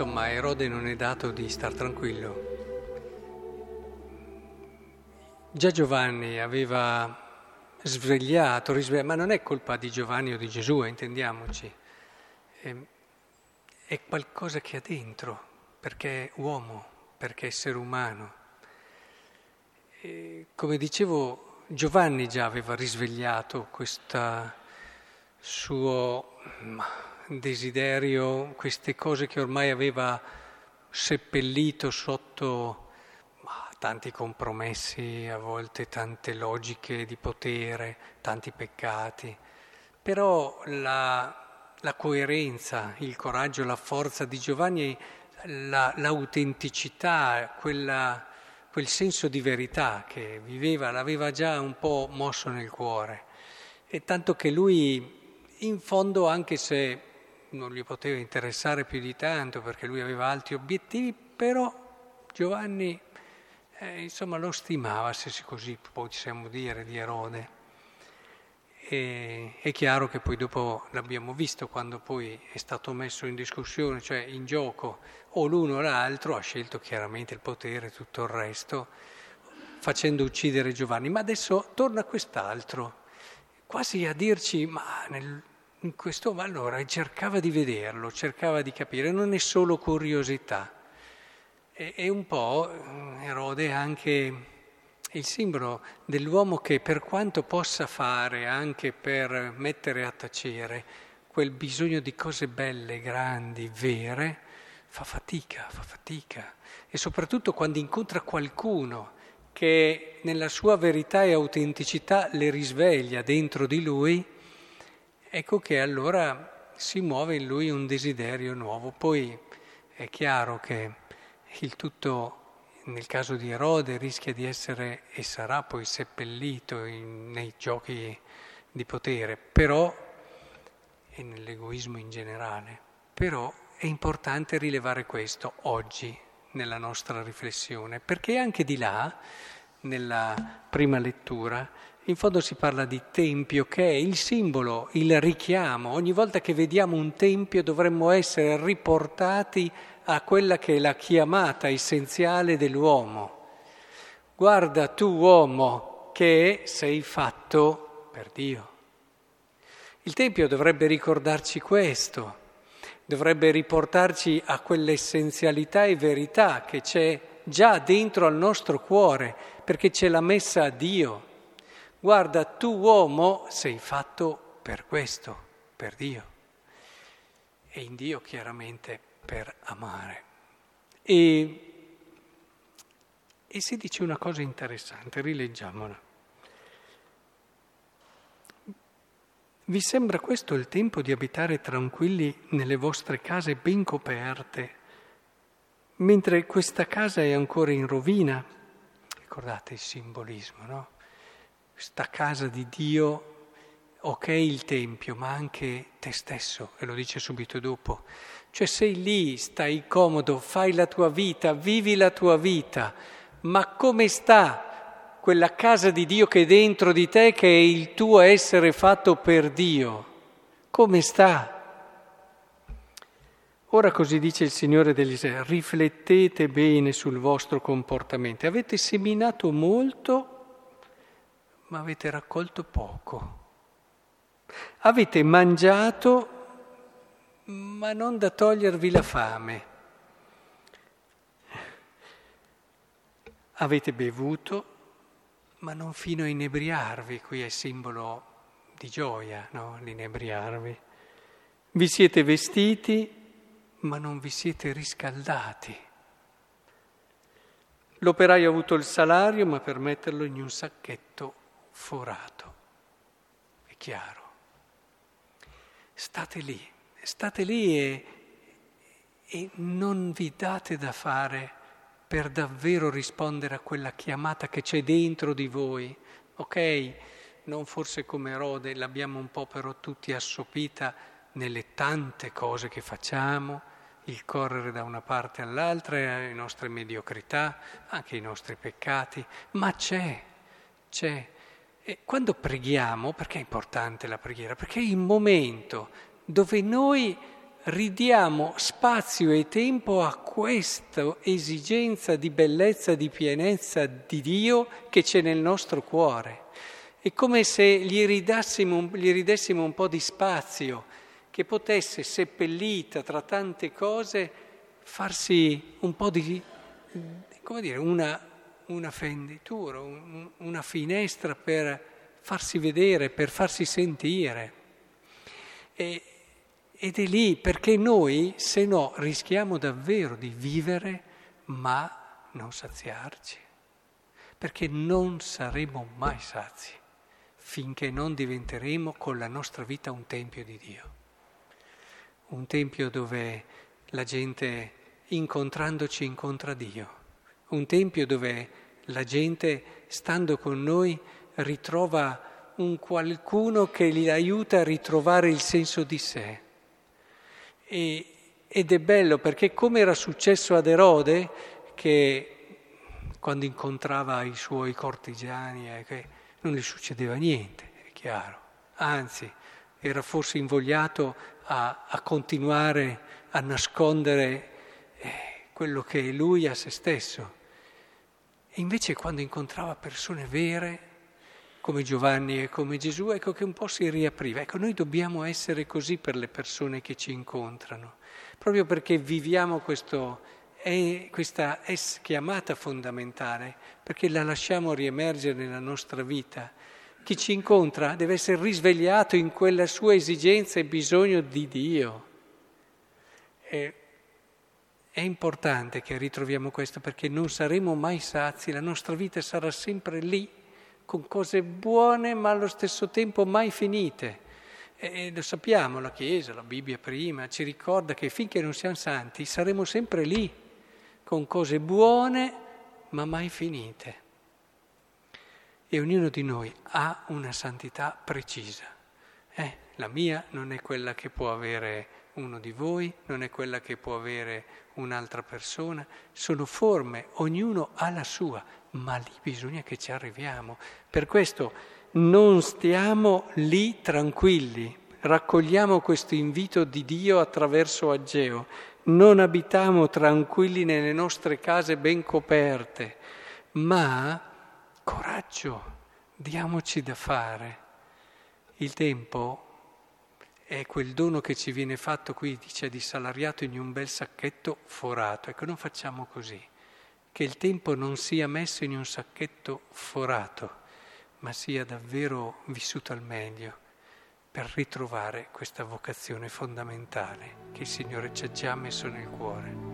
Insomma, Erode non è dato di star tranquillo. Già Giovanni aveva svegliato, risvegliato, ma non è colpa di Giovanni o di Gesù, eh, intendiamoci. È, è qualcosa che ha dentro, perché è uomo, perché è essere umano. E, come dicevo, Giovanni già aveva risvegliato questo suo desiderio, queste cose che ormai aveva seppellito sotto tanti compromessi, a volte tante logiche di potere, tanti peccati. Però la, la coerenza, il coraggio, la forza di Giovanni, la, l'autenticità, quella, quel senso di verità che viveva, l'aveva già un po' mosso nel cuore. E tanto che lui, in fondo, anche se non gli poteva interessare più di tanto perché lui aveva altri obiettivi, però Giovanni eh, insomma lo stimava, se così possiamo dire, di Erode. E, è chiaro che poi dopo l'abbiamo visto quando poi è stato messo in discussione, cioè in gioco, o l'uno o l'altro ha scelto chiaramente il potere e tutto il resto, facendo uccidere Giovanni. Ma adesso torna quest'altro, quasi a dirci, ma nel, in questo, ma allora cercava di vederlo, cercava di capire, non è solo curiosità. E, e un po' mm, Erode è anche il simbolo dell'uomo che per quanto possa fare anche per mettere a tacere quel bisogno di cose belle, grandi, vere, fa fatica, fa fatica. E soprattutto quando incontra qualcuno che nella sua verità e autenticità le risveglia dentro di lui, ecco che allora si muove in lui un desiderio nuovo. Poi è chiaro che il tutto, nel caso di Erode, rischia di essere e sarà poi seppellito in, nei giochi di potere, però, e nell'egoismo in generale, però è importante rilevare questo oggi nella nostra riflessione, perché anche di là, nella prima lettura, in fondo si parla di tempio che è il simbolo, il richiamo. Ogni volta che vediamo un tempio dovremmo essere riportati a quella che è la chiamata essenziale dell'uomo. Guarda tu uomo che sei fatto per Dio. Il Tempio dovrebbe ricordarci questo, dovrebbe riportarci a quell'essenzialità e verità che c'è già dentro al nostro cuore, perché ce l'ha messa Dio. Guarda, tu uomo sei fatto per questo, per Dio. E in Dio chiaramente per amare. E, e si dice una cosa interessante, rileggiamola. Vi sembra questo il tempo di abitare tranquilli nelle vostre case ben coperte, mentre questa casa è ancora in rovina? Ricordate il simbolismo, no? Questa casa di Dio ok il Tempio, ma anche te stesso, e lo dice subito dopo. Cioè sei lì, stai comodo, fai la tua vita, vivi la tua vita, ma come sta quella casa di Dio che è dentro di te, che è il tuo essere fatto per Dio? Come sta? Ora così dice il Signore dell'Israele, riflettete bene sul vostro comportamento. Avete seminato molto, ma avete raccolto poco. Avete mangiato, ma non da togliervi la fame. Avete bevuto, ma non fino a inebriarvi, qui è simbolo di gioia, no? L'inebriarvi. Vi siete vestiti, ma non vi siete riscaldati. L'operaio ha avuto il salario, ma per metterlo in un sacchetto forato. È chiaro. State lì, state lì e, e non vi date da fare per davvero rispondere a quella chiamata che c'è dentro di voi. Ok, non forse come Erode, l'abbiamo un po' però tutti assopita nelle tante cose che facciamo, il correre da una parte all'altra, le nostre mediocrità, anche i nostri peccati, ma c'è, c'è. E quando preghiamo, perché è importante la preghiera? Perché è il momento dove noi ridiamo spazio e tempo a questa esigenza di bellezza, di pienezza di Dio che c'è nel nostro cuore. È come se gli, gli ridessimo un po' di spazio, che potesse, seppellita tra tante cose, farsi un po' di, come dire, una, una fenditura, un, una finestra per farsi vedere, per farsi sentire. E, ed è lì perché noi, se no, rischiamo davvero di vivere ma non saziarci, perché non saremo mai sazi finché non diventeremo con la nostra vita un tempio di Dio. Un tempio dove la gente incontrandoci incontra Dio, un tempio dove la gente stando con noi ritrova un qualcuno che li aiuta a ritrovare il senso di sé. E, ed è bello perché come era successo ad Erode, che quando incontrava i suoi cortigiani eh, non gli succedeva niente, è chiaro, anzi era forse invogliato a, a continuare a nascondere eh, quello che è lui a se stesso. E invece quando incontrava persone vere, come Giovanni e come Gesù, ecco che un po' si riapriva. Ecco, noi dobbiamo essere così per le persone che ci incontrano, proprio perché viviamo questo, questa es chiamata fondamentale, perché la lasciamo riemergere nella nostra vita chi ci incontra deve essere risvegliato in quella sua esigenza e bisogno di Dio. E è importante che ritroviamo questo perché non saremo mai sazi, la nostra vita sarà sempre lì, con cose buone ma allo stesso tempo mai finite. E lo sappiamo, la Chiesa, la Bibbia prima, ci ricorda che finché non siamo santi saremo sempre lì, con cose buone ma mai finite e ognuno di noi ha una santità precisa. Eh, la mia non è quella che può avere uno di voi, non è quella che può avere un'altra persona, sono forme, ognuno ha la sua, ma lì bisogna che ci arriviamo. Per questo non stiamo lì tranquilli, raccogliamo questo invito di Dio attraverso Ageo, non abitiamo tranquilli nelle nostre case ben coperte, ma coraggio, diamoci da fare. Il tempo è quel dono che ci viene fatto qui, dice di salariato in un bel sacchetto forato. Ecco, non facciamo così, che il tempo non sia messo in un sacchetto forato, ma sia davvero vissuto al meglio per ritrovare questa vocazione fondamentale che il Signore ci ha già messo nel cuore.